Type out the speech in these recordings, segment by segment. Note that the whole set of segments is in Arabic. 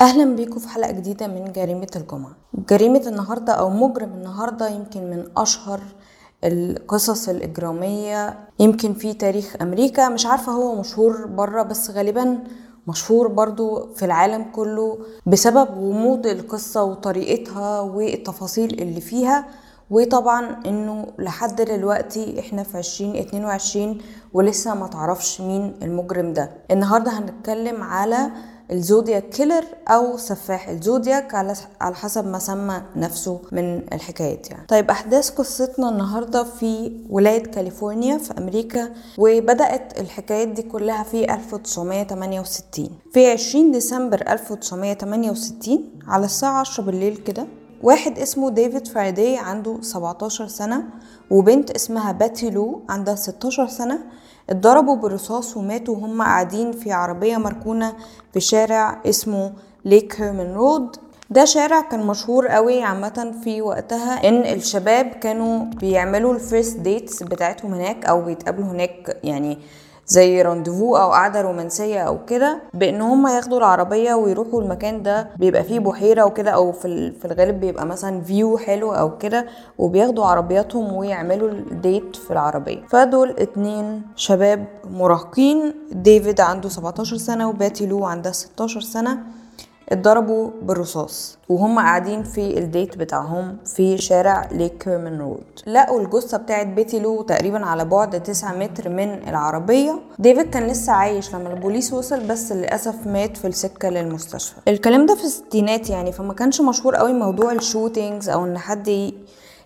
أهلا بيكم في حلقة جديدة من جريمة الجمعة. جريمة النهارده أو مجرم النهارده يمكن من أشهر القصص الإجرامية. يمكن في تاريخ أمريكا مش عارفة هو مشهور بره بس غالبا مشهور برضو في العالم كله بسبب غموض القصة وطريقتها والتفاصيل اللي فيها. وطبعا إنه لحد دلوقتي إحنا في عشرين اتنين وعشرين ولسه ما تعرفش مين المجرم ده. النهاردة هنتكلم على ال Zodiac Killer أو سفاح. ال Zodiac على حسب ما سمى نفسه من الحكايات يعني. طيب أحداث قصتنا النهارده في ولاية كاليفورنيا في أمريكا وبدأت الحكايات دي كلها في 1968 في 20 ديسمبر 1968 على الساعة 10 بالليل كده واحد اسمه ديفيد فرايداي عنده 17 سنة وبنت اسمها باتي لو عندها 16 سنة اتضربوا بالرصاص وماتوا وهم قاعدين في عربية مركونة في شارع اسمه Lake Herman Road ده شارع كان مشهور قوي عامة في وقتها إن الشباب كانوا بيعملوا ال first dates بتاعتهم هناك أو بيتقابلوا هناك يعني زي rendezvous أو قعدة رومانسية أو كده بإن هم ياخدوا العربية ويروحوا المكان ده بيبقى فيه بحيرة وكده أو في في الغالب بيبقى مثلا view حلو أو كده وبياخدوا عربياتهم ويعملوا ال date في العربية. فدول اتنين شباب مراهقين. ديفيد عنده 17 سنة وباتي لو عندها 16 سنة. اتضربوا بالرصاص وهم قاعدين في ال date بتاعهم في شارع Lake Herman Road لقوا الجثة بتاعت بيتي لو تقريبا على بعد 9 متر من العربية. ديفيد كان لسه عايش لما البوليس وصل بس للأسف مات في السكة للمستشفى. الكلام ده في الستينات يعني فما كانش مشهور قوي موضوع ال shootings أو إن حد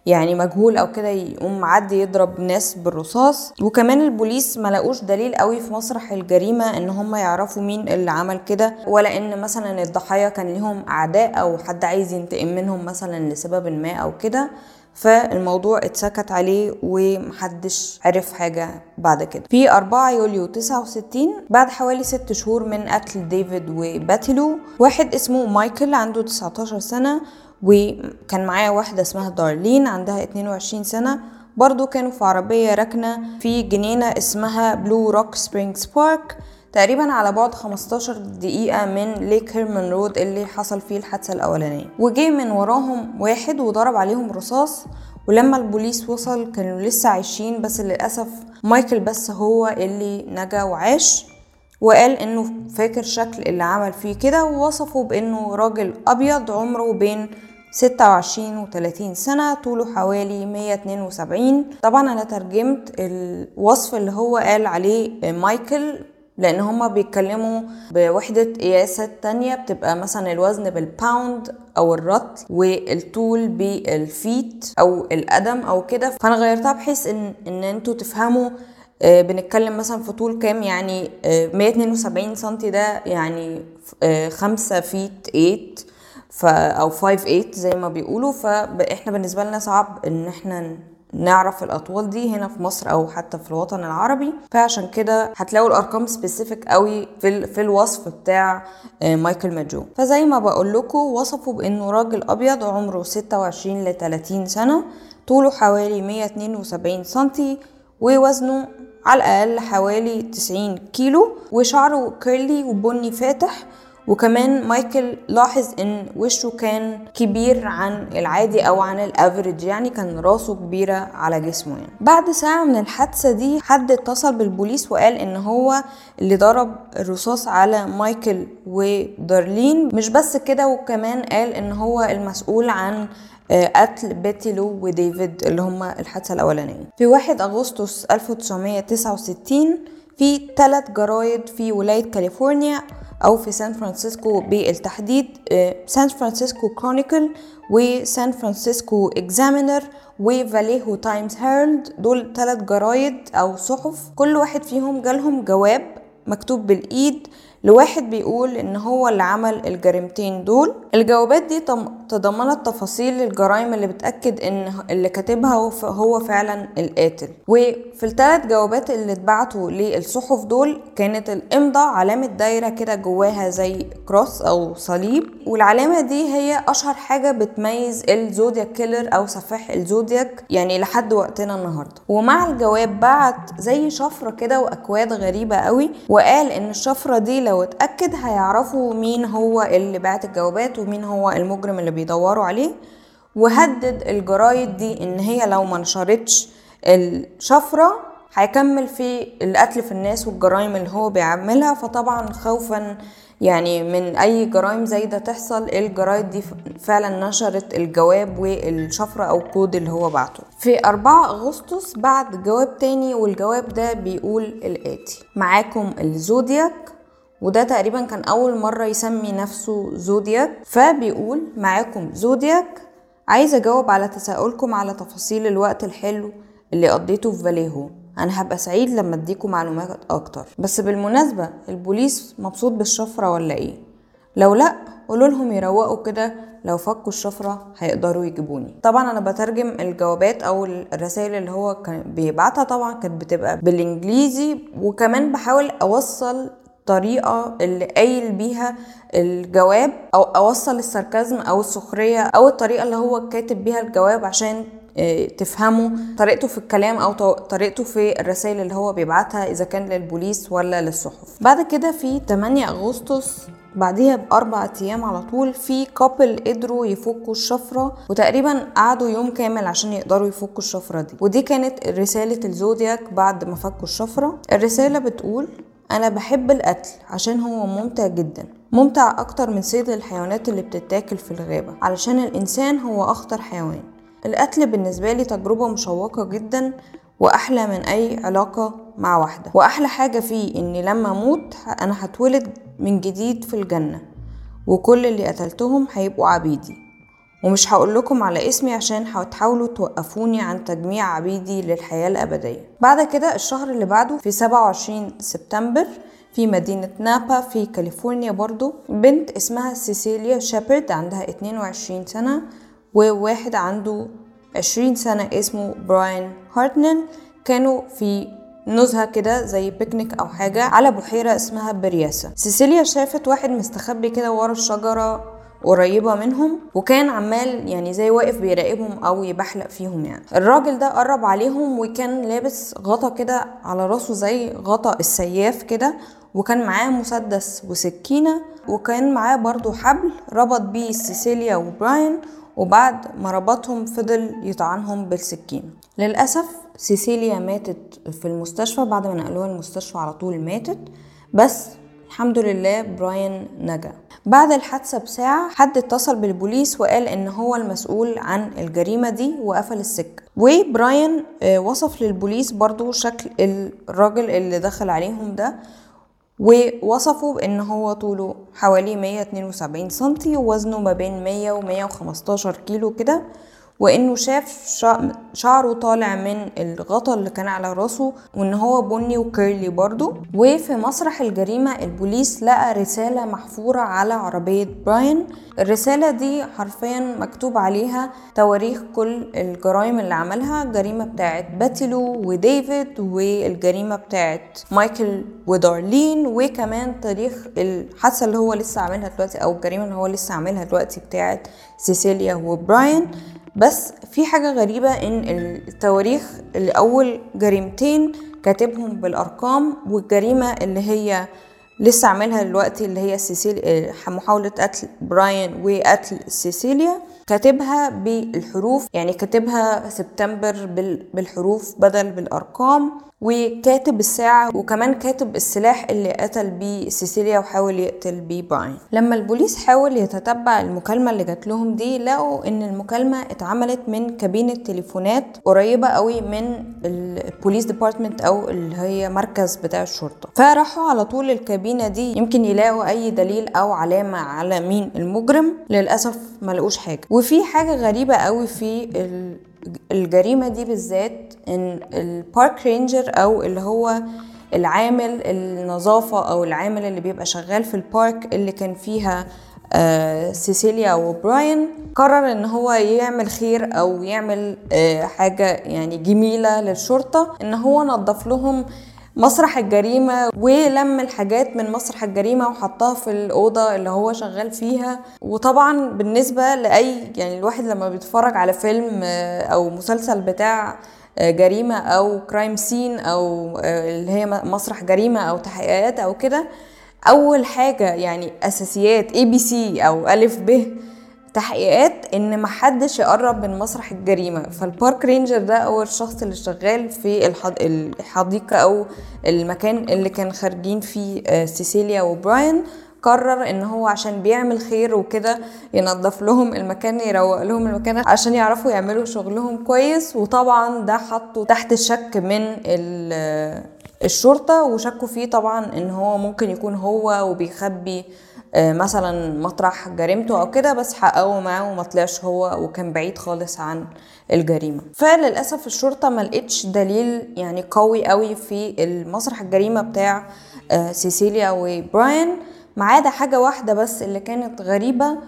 يعني مجهول أو كده يقوم معدي يضرب ناس بالرصاص. وكمان البوليس ما لقوش دليل قوي في مسرح الجريمة إن هم يعرفوا مين اللي عمل كده ولا إن مثلا الضحايا كان ليهم أعداء أو حد عايز ينتقم منهم مثلا لسبب ما أو كده. فالموضوع اتسكت عليه ومحدش عرف حاجة بعد كده. في 4 يوليو 69 بعد حوالي 6 شهور من قتل ديفيد وباتلو واحد اسمه مايكل عنده 19 سنة وكان معاه واحدة اسمها دارلين عندها 22 سنة. برضو كانوا في عربية راكنة في جنينة اسمها Blue Rock Springs Park تقريبا على بعد 15 دقيقة من Lake Herman Road اللي حصل فيه الحادثة الأولانية. وجي من وراهم واحد وضرب عليهم رصاص ولما البوليس وصل كانوا لسه عايشين بس للأسف مايكل بس هو اللي نجا وعاش. وقال إنه فاكر شكل اللي عمل فيه كده ووصفه بإنه راجل أبيض عمره بين 26 و 30 سنة طوله حوالي 172 طبعا أنا ترجمت الوصف اللي هو قال عليه مايكل لأن هما بيتكلموا بوحدة قياسات تانية بتبقى مثلا الوزن بال pound أو الرطل والطول بال feet أو القدم أو كده. فأنا غيرتها بحيث إن إن أنتوا تفهموا آه بنتكلم مثلا في طول كام؟ يعني آه 172 سنتي ده يعني آه 5 فيت 8 ف أو 5 8 زي ما بيقولوا فاحنا بالنسبة لنا صعب إن إحنا نعرف الأطوال دي هنا في مصر أو حتى في الوطن العربي. فعشان كده هتلاقوا الأرقام specific قوي في في الوصف بتاع مايكل ماجو. فزي ما بقول لكم وصفه بإنه راجل أبيض عمره 26 ل 30 سنة طوله حوالي 172 سنتي ووزنه على الأقل حوالي 90 كيلو وشعره curly وبني فاتح وكمان مايكل لاحظ إن وشه كان كبير عن العادي أو عن ال average يعني كان راسه كبيرة على جسمه يعني. بعد ساعة من الحادثة دي حد اتصل بالبوليس وقال إن هو اللي ضرب الرصاص على مايكل ودارلين. مش بس كده وكمان قال إن هو المسؤول عن قتل بيتي لو وديفيد اللي هما الحادثة الأولانية. في 1 أغسطس 1969 في ثلاث جرايد في ولاية كاليفورنيا أو في سان فرانسيسكو بالتحديد سان فرانسيسكو كرونيكل وسان فرانسيسكو اكزامينر وفاليهو تايمز هيرالد دول ثلاث جرايد أو صحف كل واحد فيهم جالهم جواب مكتوب بالإيد لواحد بيقول إن هو اللي عمل الجريمتين دول. الجوابات دي تضمنت تفاصيل الجرائم اللي بتأكد إن اللي كاتبها هو فعلا القاتل. وفي الثلاث جوابات اللي اتبعتوا للصحف دول كانت الامضاء علامة دايرة كده جواها زي كروس أو صليب. والعلامة دي هي أشهر حاجة بتميز الزودياك كيلر أو سفاح الزودياك يعني لحد وقتنا النهاردة. ومع الجواب بعت زي شفرة كده وأكواد غريبة قوي وقال إن الشفرة دي لو لو اتأكد هيعرفوا مين هو اللي بعت الجوابات ومين هو المجرم اللي بيدوروا عليه. وهدد الجرايد دي إن هي لو ما نشرتش الشفرة هيكمل في القتل في الناس والجرائم اللي هو بيعملها. فطبعا خوفا يعني من أي جرائم زي ده تحصل الجرايد دي فعلا نشرت الجواب والشفرة أو الكود اللي هو بعته. في 4 أغسطس بعد جواب تاني والجواب ده بيقول الآتي. معاكم الزودياك. وده تقريبا كان أول مرة يسمي نفسه زودياك فبيقول معاكم زودياك عايز أجاوب على تساؤلكم على تفاصيل الوقت الحلو اللي قضيته في فاليهو. أنا هبقى سعيد لما أديكم معلومات أكتر. بس بالمناسبة البوليس مبسوط بالشفرة ولا إيه؟ لو لأ قولوا لهم يروقوا كده لو فكوا الشفرة هيقدروا يجيبوني. طبعا أنا بترجم الجوابات أو الرسائل اللي هو كان بيبعتها طبعا كانت بتبقى بالإنجليزي وكمان بحاول أوصل الطريقة اللي قايل بيها الجواب أو أوصل الساركازم أو السخرية أو الطريقة اللي هو كاتب بيها الجواب عشان تفهموا طريقته في الكلام أو طريقته في الرسائل اللي هو بيبعتها إذا كان للبوليس ولا للصحف. بعد كده في 8 أغسطس بعديها بأربع أيام على طول في كابل قدروا يفكوا الشفرة وتقريبا قعدوا يوم كامل عشان يقدروا يفكوا الشفرة دي. ودي كانت رسالة الزودياك بعد ما فكوا الشفرة. الرسالة بتقول أنا بحب القتل عشان هو ممتع جدا ممتع أكتر من صيد الحيوانات اللي بتتاكل في الغابة. علشان الإنسان هو أخطر حيوان. القتل بالنسبة لي تجربة مشوقة جدا وأحلى من أي علاقة مع واحدة. وأحلى حاجة فيه إني لما أموت أنا هتولد من جديد في الجنة وكل اللي قتلتهم هيبقوا عبيدي. ومش هقول لكم على اسمي عشان هتحاولوا توقفوني عن تجميع عبيدي للحياة الأبدية. بعد كده الشهر اللي بعده في 27 سبتمبر في مدينة نابا في كاليفورنيا برضو بنت اسمها سيسيليا شابرد عندها 22 سنة وواحد عنده عشرين سنة اسمه براين هارتنل كانوا في نزهة كده زي بيكنيك أو حاجة على بحيرة اسمها برياسة. سيسيليا شافت واحد مستخبي كده ورا الشجرة قريبة منهم وكان عمال يعني زي واقف بيراقبهم أو يبحلق فيهم يعني. الراجل ده قرب عليهم وكان لابس غطا كده على راسه زي غطا السياف كده وكان معاه مسدس وسكينة وكان معاه برضو حبل ربط بيه سيسيليا وبراين وبعد ما ربطهم فضل يطعنهم بالسكينة. للأسف سيسيليا ماتت في المستشفى بعد ما نقلوها المستشفى على طول ماتت بس الحمد لله براين نجا. بعد الحادثة بساعة حد اتصل بالبوليس وقال إن هو المسؤول عن الجريمة دي وقفل السكة. وبراين وصف للبوليس برضو شكل الراجل اللي دخل عليهم ده ووصفوا بان هو طوله حوالي 172 سنتي ووزنه ما بين 100 و 115 كيلو كده. وإنه شاف شعره طالع من الغطا اللي كان على راسه وإن هو بني و curly برضو وفي مسرح الجريمة البوليس لقى رسالة محفورة على عربية براين. الرسالة دي حرفيا مكتوب عليها تواريخ كل الجرائم اللي عملها. الجريمة بتاعت بيتي لو وديفيد والجريمة بتاعت مايكل ودارلين وكمان تاريخ الحادثة اللي هو لسه عاملها دلوقتي أو الجريمة اللي هو لسه عاملها دلوقتي بتاعت سيسيليا وبراين. بس في حاجة غريبة إن التواريخ اللي اول جريمتين كاتبهم بالأرقام والجريمة اللي هي لسه عاملها دلوقتي اللي هي سيسيليا محاولة قتل براين وقتل سيسيليا كاتبها بالحروف يعني كاتبها سبتمبر بالحروف بدل بالأرقام. وكاتب الساعة وكمان كاتب السلاح اللي قتل بيه سيسيليا وحاول يقتل بيه براين لما البوليس حاول يتتبع المكالمة اللي جات لهم دي لقوا إن المكالمة اتعملت من كابينة تليفونات قريبة قوي من ال police department أو اللي هي مركز بتاع الشرطة. فراحوا على طول الكابينة دي يمكن يلاقوا أي دليل أو علامة على مين المجرم. للأسف ما لقوش حاجة. وفي حاجة غريبة قوي في الجريمة دي بالذات إن ال park ranger أو اللي هو العامل النظافة أو العامل اللي بيبقى شغال في ال park اللي كان فيها آه سيسيليا وبراين قرر إن هو يعمل خير أو يعمل آه حاجة يعني جميلة للشرطة إن هو نظف لهم مسرح الجريمة ولم الحاجات من مسرح الجريمة وحطها في الأوضة اللي هو شغال فيها. وطبعا بالنسبة لأي يعني الواحد لما بيتفرج على فيلم أو مسلسل بتاع جريمة أو crime scene أو اللي هي مسرح جريمة أو تحقيقات أو كده أول حاجة يعني أساسيات ABC أو ألف ب تحقيقات إن محدش يقرب من مسرح الجريمة فال park ranger ده هو الشخص اللي شغال في الحد... الحديقة أو المكان اللي كان خارجين فيه آه، سيسيليا وبراين. قرر إن هو عشان بيعمل خير وكده ينظف لهم المكان يروق لهم المكان عشان يعرفوا يعملوا شغلهم كويس. وطبعا ده حطه تحت الشك من الشرطة وشكوا فيه طبعا إن هو ممكن يكون هو وبيخبي آه، مثلا مطرح جريمته أو كده بس حققوا معاه وما طلعش هو وكان بعيد خالص عن الجريمة. فللأسف الشرطة ما لقتش دليل يعني قوي قوي في المسرح الجريمة بتاع آه، سيسيليا وبراين. ما عدا حاجة واحدة بس اللي كانت غريبة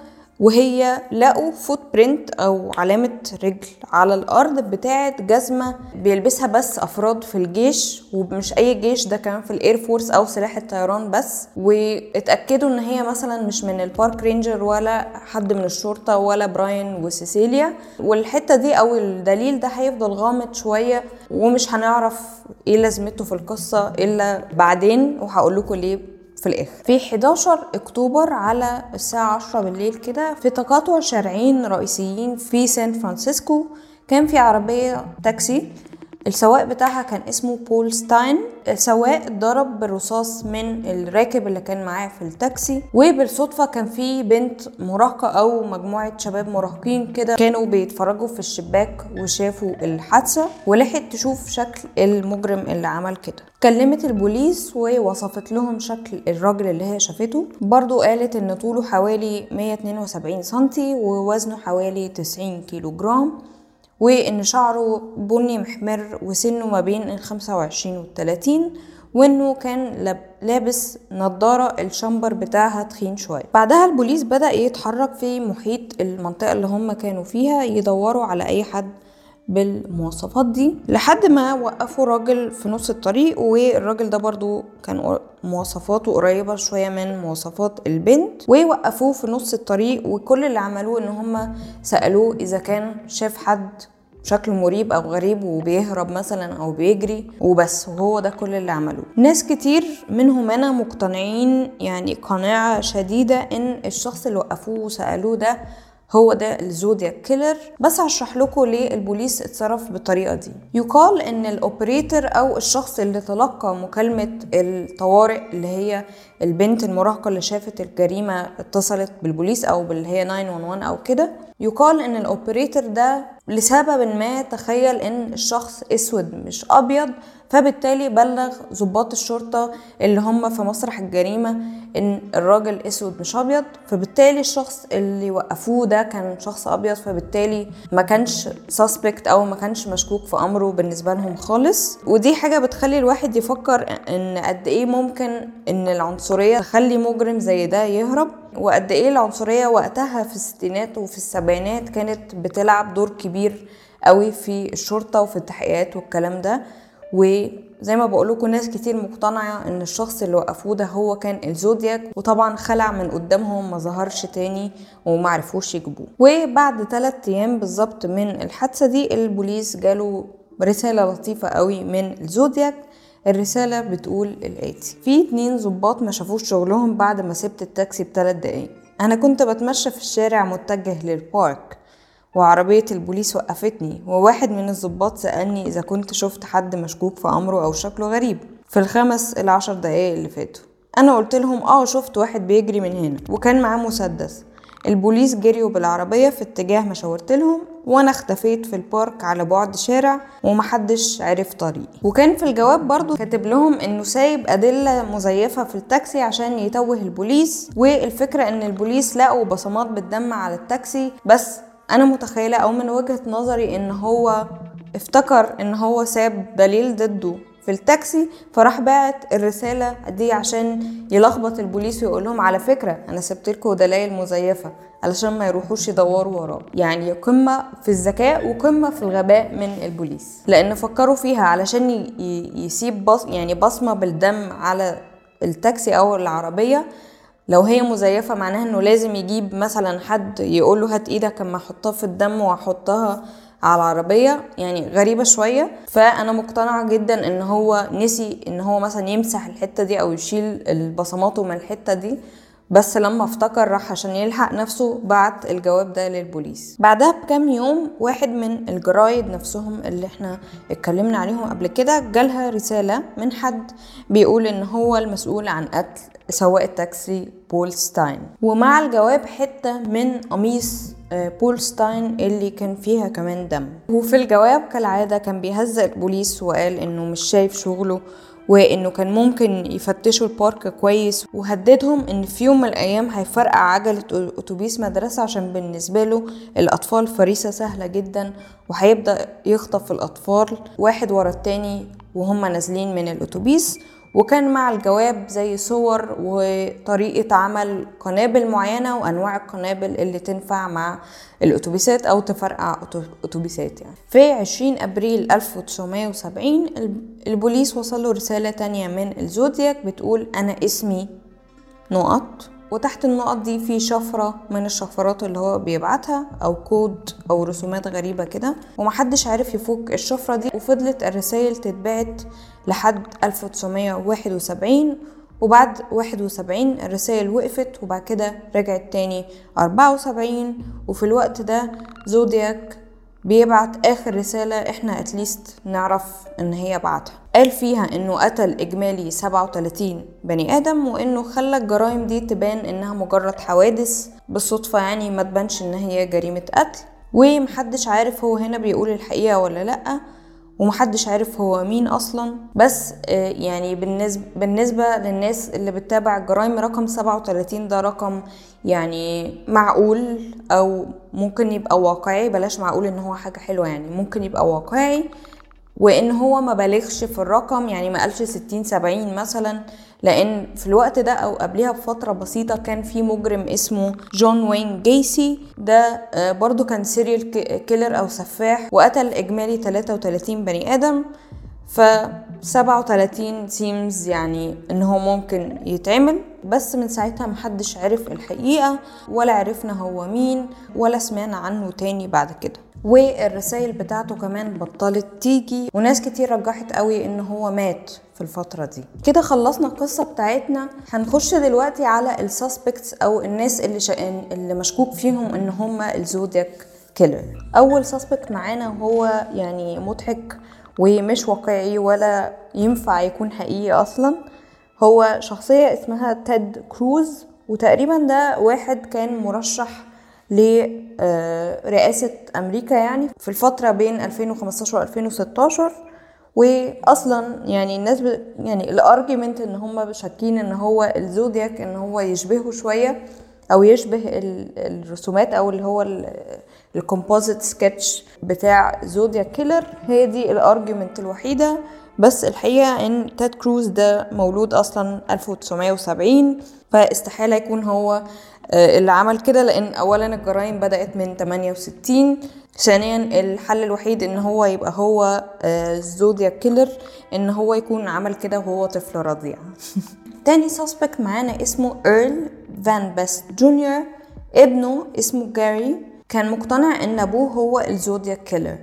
وهي لقوا footprint أو علامة رجل على الأرض بتاعة جزمة بيلبسها بس أفراد في الجيش ومش أي جيش ده كمان في ال Air Force أو سلاح الطيران بس. واتأكدوا إن هي مثلا مش من ال park ranger ولا حد من الشرطة ولا براين وسيسيليا. والحتة دي أو الدليل ده هيفضل غامض شوية ومش هنعرف إيه لازمته في القصة إلا بعدين وهقول لكم ليه في الآخر. في 11 أكتوبر على الساعة 10 بالليل كده في تقاطع شارعين رئيسيين في سان فرانسيسكو كان في عربية تاكسي السواق بتاعها كان اسمه بول ستاين. السواق اتضرب بالرصاص من الراكب اللي كان معاه في التاكسي وبالصدفة كان في بنت مراهقة أو مجموعة شباب مراهقين كده كانوا بيتفرجوا في الشباك وشافوا الحادثة ولحقت تشوف شكل المجرم اللي عمل كده. كلمت البوليس ووصفت لهم شكل الراجل اللي هي شافته. برضو قالت إن طوله حوالي 172 سنتي ووزنه حوالي 90 كيلو جرام وإن شعره بني محمر وسنه ما بين الخمسة وعشرين والتلاتين وإنه كان لابس نظارة الشمبر بتاعها تخين شوية. بعدها البوليس بدأ يتحرك في محيط المنطقة اللي هم كانوا فيها يدوروا على أي حد بالمواصفات دي. لحد ما وقفوا راجل في نص الطريق والراجل ده برضو كان مواصفاته قريبة شوية من مواصفات البنت ووقفوه في نص الطريق وكل اللي عملوه إن هم سألوه إذا كان شاف حد شكله مريب أو غريب وبيهرب مثلا أو بيجري وبس. وهو ده كل اللي عملوه. ناس كتير منهم أنا مقتنعين يعني قناعة شديدة إن الشخص اللي وقفوه وسألوه ده هو ده ال Zodiac Killer. بس هشرح لكم ليه البوليس اتصرف بالطريقة دي. يقال إن ال operator أو الشخص اللي تلقى مكالمة الطوارئ اللي هي البنت المراهقة اللي شافت الجريمة اتصلت بالبوليس أو باللي هي 911 أو كده يقال إن ال operator ده لسبب ما تخيل إن الشخص أسود مش أبيض فبالتالي بلغ ضباط الشرطة اللي هم في مسرح الجريمة إن الراجل أسود مش أبيض فبالتالي الشخص اللي وقفوه ده كان شخص أبيض فبالتالي ما كانش suspect أو ما كانش مشكوك في أمره بالنسبة لهم خالص. ودي حاجة بتخلي الواحد يفكر إن قد إيه ممكن إن العنصرية تخلي مجرم زي ده يهرب وقد إيه العنصرية وقتها في الستينات وفي السبعينات كانت بتلعب دور كبير قوي في الشرطة وفي التحقيقات والكلام ده. وزي ما بقول لكم ناس كتير مقتنعة إن الشخص اللي وقفوه ده هو كان الزودياك وطبعا خلع من قدامهم ما ظهرش تاني ومعرفوش يجيبوه وبعد 3 أيام بالظبط من الحادثة دي البوليس جاله رسالة لطيفة قوي من الزودياك. الرسالة بتقول الآتي في اتنين ظباط ما شافوش شغلهم بعد ما سبت التاكسي بثلاث دقايق. أنا كنت بتمشى في الشارع متجه لل park. وعربية البوليس وقفتني وواحد من الضباط سألني إذا كنت شفت حد مشكوك في أمره أو شكله غريب في الخمس العشر دقايق اللي فاتوا. أنا قلت لهم آه شفت واحد بيجري من هنا وكان معاه مسدس. البوليس جريوا بالعربية في اتجاه ما شاورت لهم وأنا اختفيت في ال park على بعد شارع ومحدش عرف طريقي. وكان في الجواب برضو كاتب لهم إنه سايب أدلة مزيفة في التاكسي عشان يتوه البوليس والفكرة إن البوليس لقوا بصمات بالدم على التاكسي بس أنا متخيلة أو من وجهة نظري إن هو افتكر إن هو ساب دليل ضده في التاكسي فراح باعت الرسالة دي عشان يلخبط البوليس ويقول لهم على فكرة أنا سبت لكم دلائل مزيفة علشان ما يروحوش يدوروا وراه. يعني قمة في الذكاء وقمة في الغباء من البوليس. لأن فكروا فيها علشان يسيب بص يعني بصمة بالدم على التاكسي أو العربية. لو هي مزيفة معناها إنه لازم يجيب مثلا حد يقول له هات إيدك أما احطها في الدم وأحطها على العربية يعني غريبة شوية. فأنا مقتنعة جدا إن هو نسي إن هو مثلا يمسح الحتة دي أو يشيل البصماته من الحتة دي. بس لما افتكر راح عشان يلحق نفسه بعت الجواب ده للبوليس. بعدها بكام يوم واحد من الجرايد نفسهم اللي إحنا اتكلمنا عليهم قبل كده جالها رسالة من حد بيقول إن هو المسؤول عن قتل سواق التاكسي بول ستاين. ومع الجواب حتة من قميص آه، بول ستاين اللي كان فيها كمان دم. وفي الجواب كالعادة كان بيهزأ البوليس وقال إنه مش شايف شغله وإنه كان ممكن يفتشوا ال park كويس وهددهم إن في يوم من الأيام هيفرقع عجلة أتوبيس مدرسة عشان بالنسبة له الأطفال فريسة سهلة جدا وهيبدأ يخطف الأطفال واحد ورا التاني وهم نازلين من الأتوبيس وكان مع الجواب زي صور وطريقة عمل قنابل معينة وأنواع القنابل اللي تنفع مع الأتوبيسات أو تفرقع أتوبيسات يعني. في 20 أبريل 1970 البوليس وصلوا رسالة تانية من الزودياك بتقول أنا اسمي نقط. وتحت النقط دي في شفرة من الشفرات اللي هو بيبعتها أو كود أو رسومات غريبة كده ومحدش عارف يفك الشفرة دي. وفضلت الرسائل تتبعت لحد 1971 وبعد 71 الرسائل وقفت وبعد كده رجعت تاني 74 وفي الوقت ده زودياك بيبعت آخر رسالة إحنا اتليست نعرف إن هي بعتها. قال فيها إنه قتل إجمالي 37 بني آدم وإنه خلى الجرائم دي تبان إنها مجرد حوادث بالصدفة يعني ما تبانش إن هي جريمة قتل. ومحدش عارف هو هنا بيقول الحقيقة ولا لأ. ومحدش عارف هو مين أصلا. بس آه، يعني بالنسبة, بالنسبة للناس اللي بتتابع الجرائم رقم 37 ده رقم يعني معقول أو ممكن يبقى واقعي. بلاش معقول إن هو حاجة حلوة يعني. ممكن يبقى واقعي وإن هو ما بالغش في الرقم يعني ما قالش 60 70 مثلا. لأن في الوقت ده أو قبلها بفترة بسيطة كان في مجرم اسمه جون وين جيسي. ده آه، برضو كان serial killer أو سفاح وقتل إجمالي 33 بني آدم. ف 37 seems يعني ان هو ممكن يتعمل. بس من ساعتها محدش عرف الحقيقة ولا عرفنا هو مين ولا سمعنا عنه تاني بعد كده. والرسائل بتاعته كمان بطلت تيجي. وناس كتير رجحت قوي إن هو مات في الفترة دي. كده خلصنا القصة بتاعتنا. هنخش دلوقتي على ال suspects أو الناس اللي شا... اللي مشكوك فيهم إن هم الزودياك killer أول suspect معانا هو يعني مضحك ومش واقعي ولا ينفع يكون حقيقي أصلا. هو شخصية اسمها تيد كروز. وتقريبا ده واحد كان مرشح لرئاسة أمريكا يعني في الفترة بين 2015 و 2016 واصلا يعني الناس ب... يعني ال argument إن هم شاكين إن هو الزودياك إن هو يشبهه شوية أو يشبه الرسومات أو اللي هو ال composite sketch بتاع زودياك killer هي دي ال argument الوحيدة. بس الحقيقة إن تيد كروز ده مولود أصلا 1970 فاستحالة يكون هو آه، اللي عمل كده لأن اولا الجرائم بدأت من 68 ثانيا الحل الوحيد إن هو يبقى هو زودياك آه، killer إن هو يكون عمل كده وهو طفل رضيع. تاني suspect معانا اسمه ايرل فان بيست جونيور ابنه اسمه جاري كان مقتنع إن أبوه هو الزودياك killer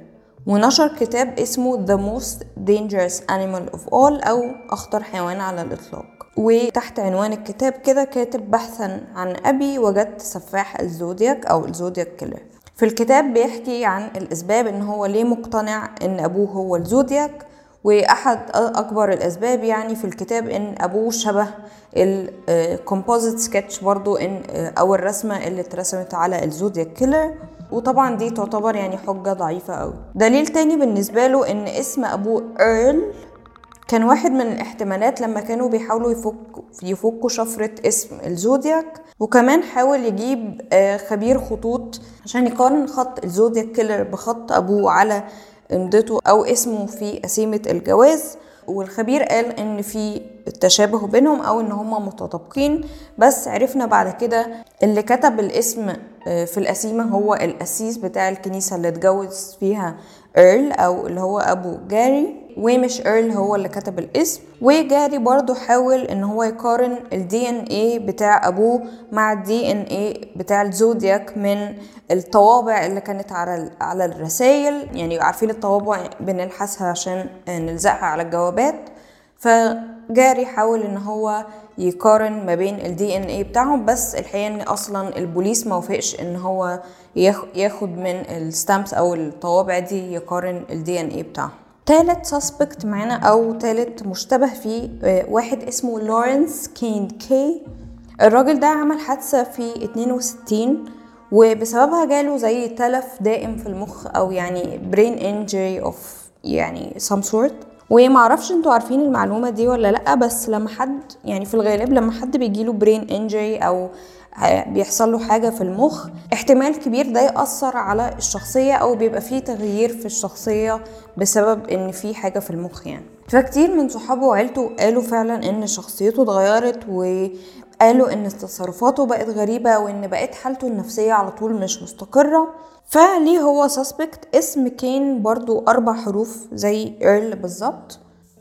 ونشر كتاب اسمه The Most Dangerous Animal of All أو أخطر حيوان على الإطلاق. وتحت عنوان الكتاب كده كاتب بحثا عن أبي وجدت سفاح الزودياك أو الزودياك killer. في الكتاب بيحكي عن الأسباب إن هو ليه مقتنع إن أبوه هو الزودياك وأحد أكبر الأسباب يعني في الكتاب إن أبوه شبه ال composite sketch برضو إن أو الرسمة اللي اترسمت على الزودياك killer. وطبعا دي تعتبر يعني حجة ضعيفة قوي دليل تاني بالنسبة له إن اسم أبوه إيرل كان واحد من الاحتمالات لما كانوا بيحاولوا يفكوا يفكوا شفرة اسم الزودياك وكمان حاول يجيب آه، خبير خطوط عشان يقارن خط الزودياك killer بخط أبوه على إمضته أو اسمه في قسيمة الجواز. والخبير قال إن في تشابه بينهم أو إن هما متطابقين. بس عرفنا بعد كده اللي كتب الاسم آه، في القسيمة هو القسيس بتاع الكنيسة اللي اتجوز فيها إيرل أو اللي هو أبو جاري. ومش إيرل هو اللي كتب الاسم. وجاري برضو حاول إن هو يقارن ال DNA بتاع أبوه مع ال DNA بتاع الزودياك من الطوابع اللي كانت على على الرسائل. يعني عارفين الطوابع بنلحسها عشان نلزقها على الجوابات. فجاري حاول إن هو يقارن ما بين ال DNA بتاعهم بس الحقيقة إن أصلا البوليس ما وافقش إن هو ياخد من ال stamps أو الطوابع دي يقارن ال DNA بتاعهم. تالت suspect معانا أو تالت مشتبه فيه واحد اسمه لورنس كين كي الراجل ده عمل حادثة في 62 وبسببها جاله زي تلف دائم في المخ أو يعني brain injury of يعني some sort. ومعرفش أنتوا عارفين المعلومة دي ولا لأ بس لما حد يعني في الغالب لما حد بيجيله brain injury أو بيحصل له حاجة في المخ احتمال كبير ده يأثر على الشخصية أو بيبقى فيه تغيير في الشخصية بسبب إن في حاجة في المخ يعني. فكتير من صحابه وعيلته قالوا فعلا إن شخصيته اتغيرت وقالوا إن تصرفاته بقت غريبة وإن بقت حالته النفسية على طول مش مستقرة. فليه هو سسبكت اسم كين برضو أربع حروف زي إيرل بالظبط.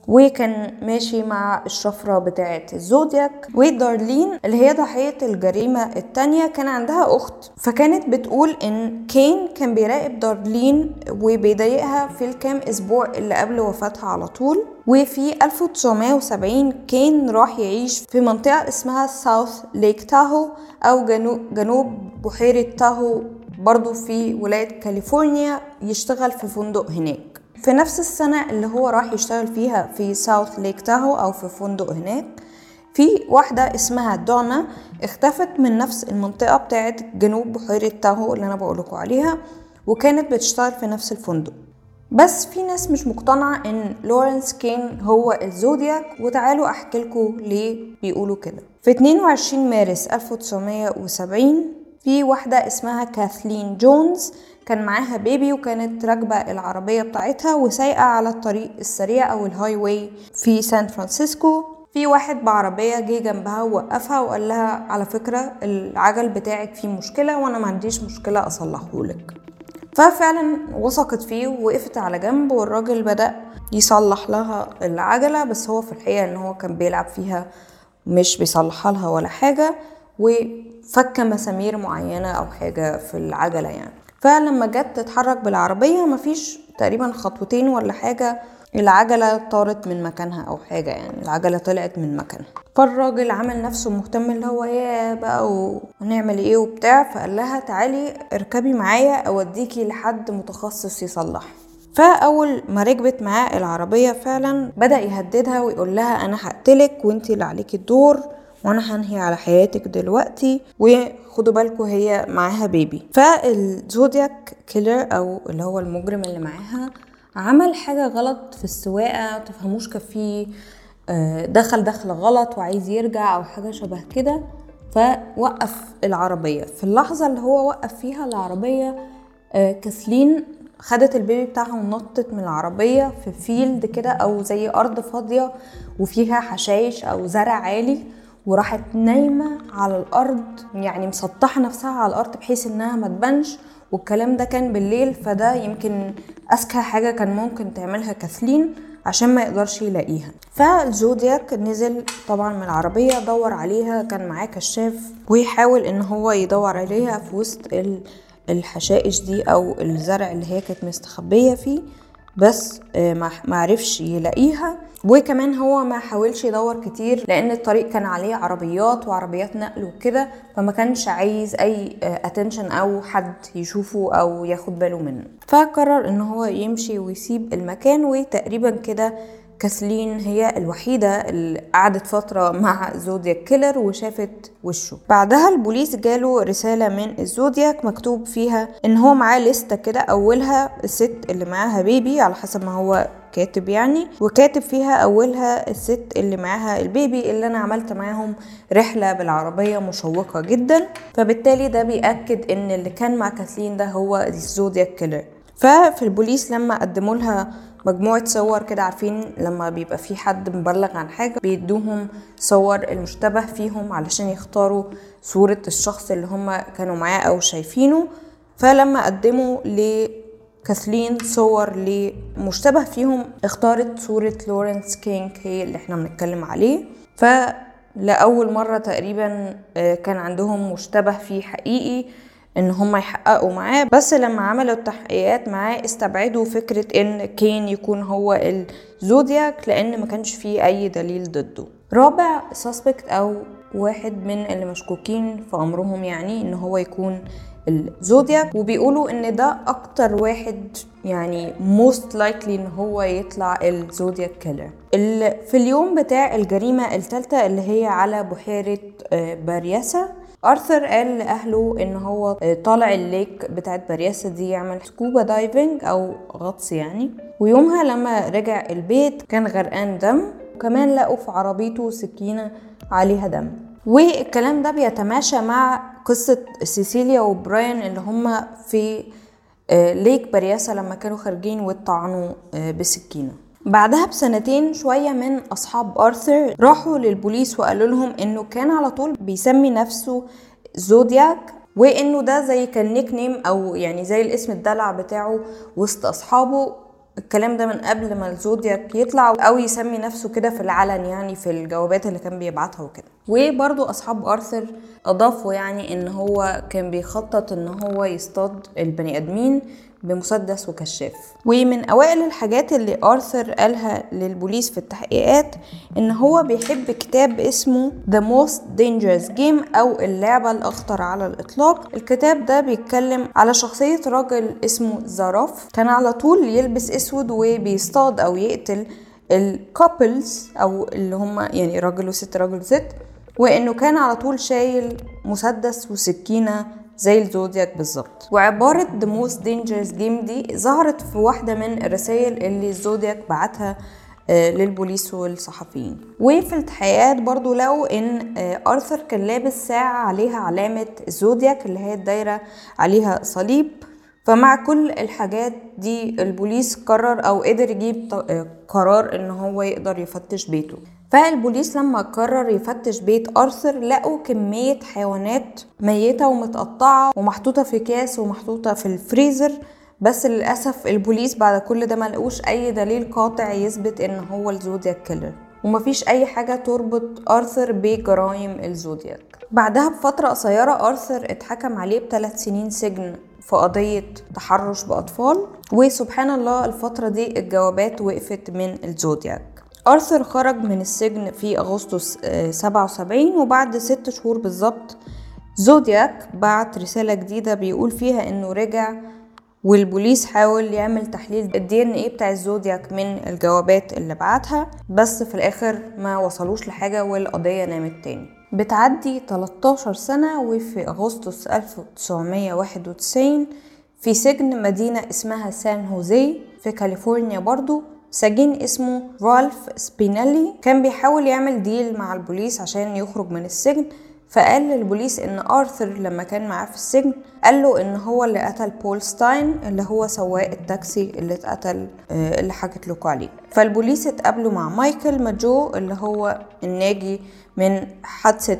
وكان ماشي مع الشفرة بتاعة الزودياك. ودارلين اللي هي ضحية الجريمة التانية كان عندها أخت. فكانت بتقول إن كين كان بيراقب دارلين وبيضايقها في الكام أسبوع اللي قبل وفاتها على طول. وفي 1970 كين راح يعيش في منطقة اسمها ساوث ليك تاهو أو جنوب بحيرة تاهو برضو في ولاية كاليفورنيا يشتغل في فندق هناك. في نفس السنة اللي هو راح يشتغل فيها في ساوث ليك تاهو أو في فندق هناك في واحدة اسمها دونا اختفت من نفس المنطقة بتاعت جنوب بحيرة تاهو اللي أنا بقولكوا عليها وكانت بتشتغل في نفس الفندق. بس في ناس مش مقتنعة إن لورنس كين هو الزودياك وتعالوا أحكي لكم ليه بيقولوا كده. في 22 مارس 1970 في واحدة اسمها كاثلين جونز كان معاها baby وكانت راكبة العربية بتاعتها وسايقة على الطريق السريع أو ال highway في سان فرانسيسكو. في واحد بعربية جه جنبها ووقفها وقال لها على فكرة العجل بتاعك فيه مشكلة وأنا ما عنديش مشكلة أصلحهولك. ففعلا وثقت فيه ووقفت على جنب والراجل بدأ يصلح لها العجلة بس هو في الحقيقة إن هو كان بيلعب فيها مش بيصلحها لها ولا حاجة وفك مسامير معينة أو حاجة في العجلة يعني. فلما جت تتحرك بالعربية مفيش تقريبا خطوتين ولا حاجة العجلة طارت من مكانها أو حاجة يعني العجلة طلعت من مكانها. فالراجل عمل نفسه مهتم اللي هو يا بقى ونعمل إيه وبتاع فقال لها تعالي اركبي معايا أوديكي لحد متخصص يصلح. فأول ما ركبت معاه العربية فعلا بدأ يهددها ويقول لها أنا هقتلك وانتي اللي عليكي الدور وأنا هنهي على حياتك دلوقتي وخدوا بالكم هي معاها بيبي فالزودياك كيلر أو اللي هو المجرم اللي معاها عمل حاجة غلط في السواقة تفهموش كان فيه دخل دخل غلط وعايز يرجع أو حاجة شبه كده فوقف العربية. في اللحظة اللي هو وقف فيها العربية كاثلين خدت البيبي بتاعها ونطت من العربية في فيلد كده أو زي أرض فاضية وفيها حشايش أو زرع عالي وراحت نايمة على الأرض يعني مسطحة نفسها على الأرض بحيث إنها ما تبانش والكلام ده كان بالليل فده يمكن أذكى حاجة كان ممكن تعملها كاثلين عشان ما يقدرش يلاقيها. فالزودياك نزل طبعا من العربية دور عليها كان معاه كشاف ويحاول إن هو يدور عليها في وسط الحشائش دي أو الزرع اللي هي كانت مستخبية فيه. بس ما عرفش يلاقيها. وكمان هو ما حاولش يدور كتير لأن الطريق كان عليه عربيات وعربيات نقل وكده فما كانش عايز أي اتنشن أو حد يشوفه أو ياخد باله منه. فقرر إن هو يمشي ويسيب المكان وتقريبا كده كاثلين هي الوحيدة اللي قعدت فترة مع Zodiac Killer وشافت وشه. بعدها البوليس جاله رسالة من الزودياك مكتوب فيها إن هو معاه لستة كده أولها الست اللي معاها baby على حسب ما هو كاتب يعني وكاتب فيها أولها الست اللي معاها ال baby اللي أنا عملت معاهم رحلة بالعربية مشوقة جدا. فبالتالي ده بيأكد إن اللي كان مع كاثلين ده هو ال Zodiac Killer. ففي البوليس لما قدموا لها مجموعة صور كده عارفين لما بيبقى في حد مبلغ عن حاجة بيدوهم صور المشتبه فيهم علشان يختاروا صورة الشخص اللي هم كانوا معاه أو شايفينه. فلما قدموا كاثلين صور لمشتبه فيهم اختارت صورة لورنس كينج هي اللي إحنا بنتكلم عليه. فلأول مرة تقريبا آه، كان عندهم مشتبه فيه حقيقي. ان هم يحققوا معاه بس لما عملوا التحقيقات معاه استبعدوا فكرة إن كين يكون هو الزودياك لأن ما كانش فيه أي دليل ضده. رابع سسبكت أو واحد من اللي مشكوكين في أمرهم يعني إن هو يكون الزودياك. وبيقولوا إن ده أكتر واحد يعني most likely إن هو يطلع الزودياك كيلر في اليوم بتاع الجريمة الثالثة اللي هي على بحيرة آه، بارياسا آرثر قال لأهله إن هو طالع ال lake بتاعت بارياسا دي يعمل scuba diving أو غطس يعني. ويومها لما رجع البيت كان غرقان دم وكمان لقوا في عربيته سكينة عليها دم. والكلام ده بيتماشى مع قصة سيسيليا وبراين اللي هما في آه، lake بارياسا لما كانوا خارجين واتطعنوا آه، بسكينة. بعدها بسنتين شوية من أصحاب أرثر راحوا للبوليس وقالوا لهم إنه كان على طول بيسمي نفسه زودياك وإنه ده زي كان nickname أو يعني زي الاسم الدلع بتاعه وسط أصحابه. الكلام ده من قبل ما الزودياك يطلع أو يسمي نفسه كده في العلن يعني في الجوابات اللي كان بيبعتها وكده. وبرضو أصحاب آرثر أضافوا يعني إن هو كان بيخطط إن هو يصطاد البني آدمين بمسدس وكشاف. ومن أوائل الحاجات اللي آرثر قالها للبوليس في التحقيقات إن هو بيحب كتاب اسمه The Most Dangerous Game أو اللعبة الأخطر على الإطلاق. الكتاب ده بيتكلم على شخصية راجل اسمه زاروف كان على طول يلبس أسود وبيصطاد أو يقتل ال couples أو اللي هم يعني راجل وست راجل وست. وإنه كان على طول شايل مسدس وسكينة زي الزودياك بالظبط. وعبارة The Most Dangerous Game دي ظهرت في واحدة من الرسائل اللي الزودياك بعتها آه، للبوليس والصحفيين. وفي التحقيقات برضو لقوا إن آه، آرثر كان لابس ساعة عليها علامة الزودياك اللي هي الدايرة عليها صليب. فمع كل الحاجات دي البوليس قرر أو قدر يجيب آه، قرار إن هو يقدر يفتش بيته. فالبوليس لما قرر يفتش بيت أرثر لقوا كمية حيوانات ميتة ومتقطعة ومحطوطة في كاس ومحطوطة في الفريزر. بس للأسف البوليس بعد كل ده ملقوش أي دليل قاطع يثبت إن هو الزودياك كيلر. ومفيش أي حاجة تربط أرثر بجرائم الزودياك. بعدها بفترة قصيرة أرثر اتحكم عليه بثلاث سنين سجن في قضية تحرش بأطفال. وسبحان الله الفترة دي الجوابات وقفت من الزودياك. أرثر خرج من السجن في أغسطس 77 وبعد ست شهور بالظبط زودياك بعت رسالة جديدة بيقول فيها إنه رجع والبوليس حاول يعمل تحليل ال DNA بتاع الزودياك من الجوابات اللي بعتها بس في الآخر ما وصلوش لحاجة والقضية نامت تاني. بتعدي 13 سنة وفي أغسطس 1991 في سجن مدينة اسمها سان هوزي في كاليفورنيا برضو سجين اسمه رالف سبينالي كان بيحاول يعمل deal مع البوليس عشان يخرج من السجن فقال للبوليس إن آرثر لما كان معاه في السجن قال له إن هو اللي قتل بول ستاين اللي هو سواق التاكسي اللي اتقتل آه، اللي حكت لكم عليه فالبوليس اتقابلوا مع مايكل ماجو اللي هو الناجي من حادثة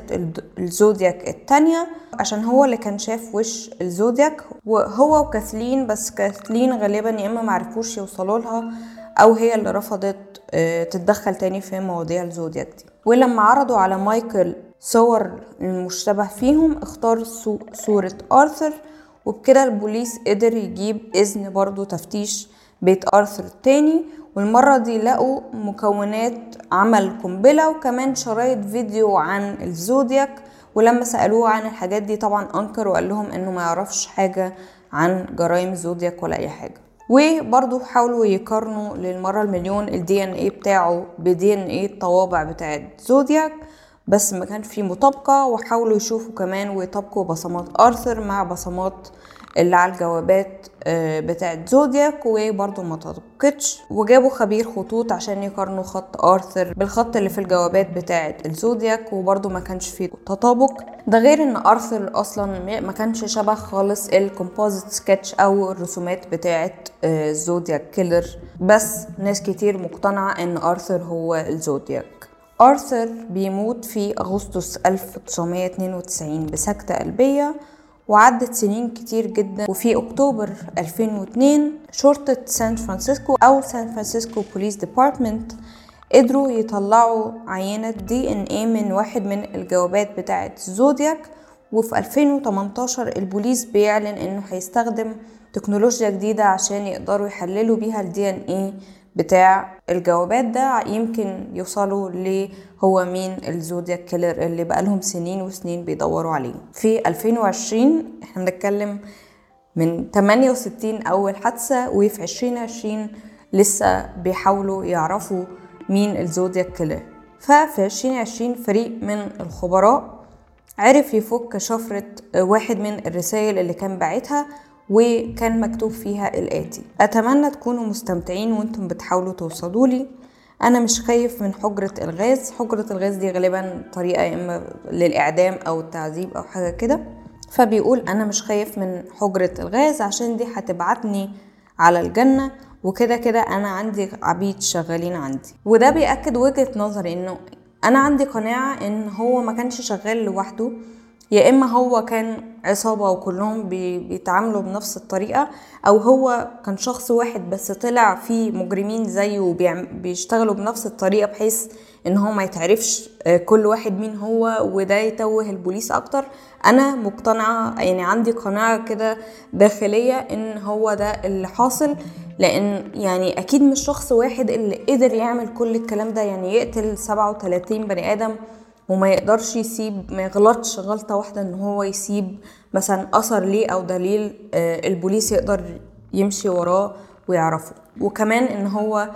الزودياك التانية عشان هو اللي كان شاف وش الزودياك وهو وكاثلين بس كاثلين غالبا يا إما معرفوش يوصلوا لها أو هي اللي رفضت آه، تتدخل تاني في مواضيع الزودياك دي. ولما عرضوا على مايكل صور المشتبه فيهم اختار صورة آرثر وبكده البوليس قدر يجيب إذن برضو تفتيش بيت آرثر التاني والمرة دي لقوا مكونات عمل قنبلة وكمان شرايط فيديو عن الزودياك. ولما سألوه عن الحاجات دي طبعا أنكر وقال لهم إنه ما يعرفش حاجة عن جرائم الزودياك ولا أي حاجة. وبرضو حاولوا يقارنوا للمرة المليون ال DNA بتاعه ب DNA الطوابع بتاعت زودياك بس ما كان في مطابقة وحاولوا يشوفوا كمان ويطبقوا بصمات آرثر مع بصمات اللي على الجوابات آه، بتاعت زودياك وبرضه ما طبقتش وجابوا خبير خطوط عشان يقارنوا خط آرثر بالخط اللي في الجوابات بتاعت الزودياك وبرضه ما كانش فيه تطابق. ده غير إن آرثر أصلا ما كانش شبه خالص ال composite sketch أو الرسومات بتاعت الزودياك آه، Killer. بس ناس كتير مقتنعة إن آرثر هو الزودياك. آرثر بيموت في أغسطس 1992 بسكتة قلبية. وعدت سنين كتير جدا. وفي أكتوبر 2002 شرطة سان فرانسيسكو أو San Francisco Police Department قدروا يطلعوا عينة DNA من واحد من الجوابات بتاعة زودياك. وفي 2018 البوليس بيعلن إنه هيستخدم تكنولوجيا جديدة عشان يقدروا يحللوا بيها ال DNA بتاع الجوابات ده يمكن يوصلوا ل هو مين الزودياك كيلر اللي بقالهم سنين وسنين بيدوروا عليه. في 2020 إحنا بنتكلم من 68 أول حادثة وفي 2020 لسه بيحاولوا يعرفوا مين الزودياك كيلر. ففي 2020 فريق من الخبراء عرف يفك شفرة واحد من الرسائل اللي كان باعتها وكان مكتوب فيها الآتي. أتمنى تكونوا مستمتعين وأنتم بتحاولوا توصلوا لي. أنا مش خايف من حجرة الغاز. حجرة الغاز دي غالبا طريقة إما للإعدام أو التعذيب أو حاجة كده. فبيقول أنا مش خايف من حجرة الغاز عشان دي هتبعتني على الجنة وكده كده أنا عندي عبيد شغالين عندي. وده بيأكد وجهة نظري إنه أنا عندي قناعة إن هو ما كانش شغال لوحده. يا إما هو كان عصابة وكلهم بيتعاملوا بنفس الطريقة أو هو كان شخص واحد بس طلع فيه مجرمين زيه وبيشتغلوا بنفس الطريقة بحيث إن هو ما يتعرفش كل واحد مين هو وده يتوه البوليس أكتر. أنا مقتنعة يعني عندي قناعة كده داخلية إن هو ده اللي حاصل لأن يعني أكيد مش شخص واحد اللي قدر يعمل كل الكلام ده يعني يقتل 37 بني آدم وما يقدرش يسيب ما يغلطش غلطة واحدة إن هو يسيب مثلا أثر ليه أو دليل البوليس يقدر يمشي وراه ويعرفه. وكمان إن هو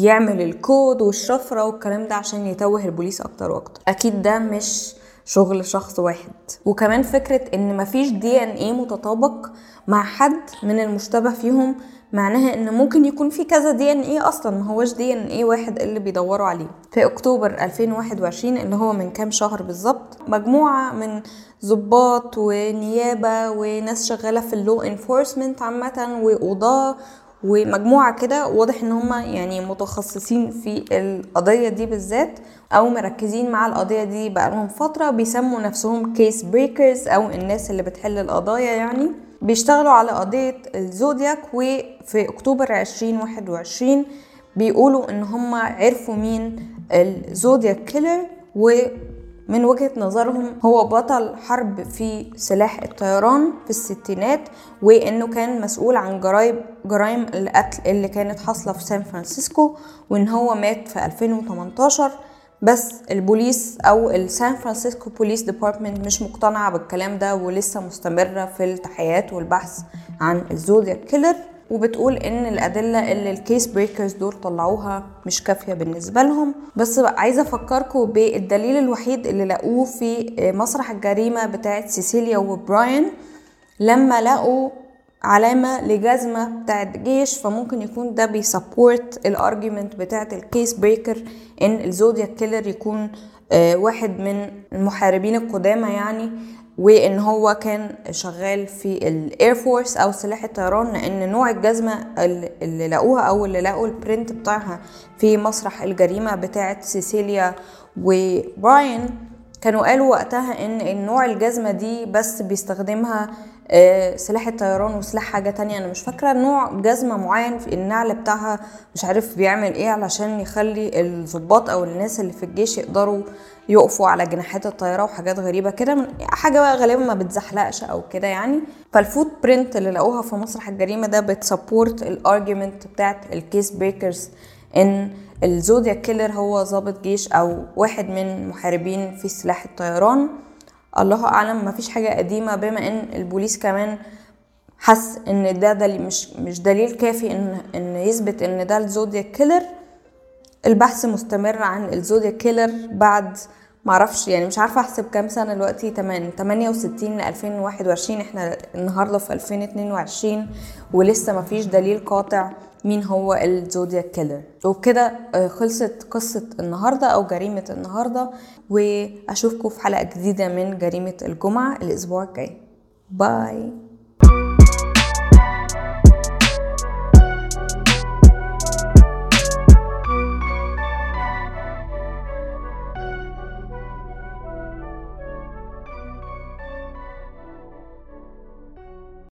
يعمل الكود والشفرة والكلام ده عشان يتوه البوليس أكتر وأكتر. أكيد ده مش شغل شخص واحد. وكمان فكرة إن مفيش دي ان إيه متطابق مع حد من المشتبه فيهم معناها إن ممكن يكون في كذا دي ان إيه أصلا ما هوش دي ان إيه واحد اللي بيدوروا عليه. في أكتوبر 2021 اللي هو من كام شهر بالظبط مجموعة من ضباط ونيابة وناس شغالة في ال law enforcement عامة وقضاه ومجموعة كده واضح إن هما يعني متخصصين في القضية دي بالذات أو مركزين مع القضية دي بقالهم فترة بيسموا نفسهم Case Breakers أو الناس اللي بتحل القضايا يعني. بيشتغلوا على قضية الزودياك وفي أكتوبر 2021 بيقولوا إن هم عرفوا مين ال Zodiac Killer ومن وجهة نظرهم هو بطل حرب في سلاح الطيران في الستينات وإنه كان مسؤول عن جرائم جرائم القتل اللي كانت حاصلة في سان فرانسيسكو وإن هو مات في 2018 بس البوليس أو ال San Francisco Police Department مش مقتنعة بالكلام ده ولسه مستمرة في التحقيقات والبحث عن ال Zodiac Killer وبتقول إن الأدلة اللي ال Case Breakers دول طلعوها مش كافية بالنسبة لهم. بس عايزة أفكركم بالدليل الوحيد اللي لقوه في مسرح الجريمة بتاعه سيسيليا وبراين لما لقوا علامة لجزمة بتاعت جيش فممكن يكون ده بي support ال argument بتاعت ال Case Breaker إن ال Zodiac Killer يكون آه واحد من المحاربين القدامى يعني وإن هو كان شغال في ال Air Force أو سلاح الطيران لأن نوع الجزمة اللي لقوها أو اللي لقوا ال print بتاعها في مسرح الجريمة بتاعت سيسيليا وبراين كانوا قالوا وقتها إن النوع الجزمة دي بس بيستخدمها سلاح الطيران وسلاح حاجة تانية. أنا مش فاكرة نوع جزمة معين في النعل بتاعها مش عارف بيعمل إيه علشان يخلي الضباط أو الناس اللي في الجيش يقدروا يقفوا على جناحات الطيارة وحاجات غريبة كده. من حاجة بقى غالبا ما بتزحلقش أو كده يعني. فال footprint اللي لقوها في مسرح الجريمة ده بت support ال argument بتاعت ال Case Breakers إن ال Zodiac Killer هو ضابط جيش أو واحد من محاربين في سلاح الطيران. الله أعلم مفيش حاجة قديمة بما إن البوليس كمان حس إن ده دليل مش مش دليل كافي إن إن يثبت إن ده ال Zodiac Killer. البحث مستمر عن ال Zodiac Killer بعد معرفش يعني مش عارفة أحسب كام سنة دلوقتي 8 68 ل 2021 إحنا النهارده في 2022 ولسه مفيش دليل قاطع. مين هو الزودياك كيلر. وبكده خلصت قصة النهاردة أو جريمة النهاردة وأشوفكم في حلقة جديدة من جريمة الجمعة الأسبوع الجاي. باي.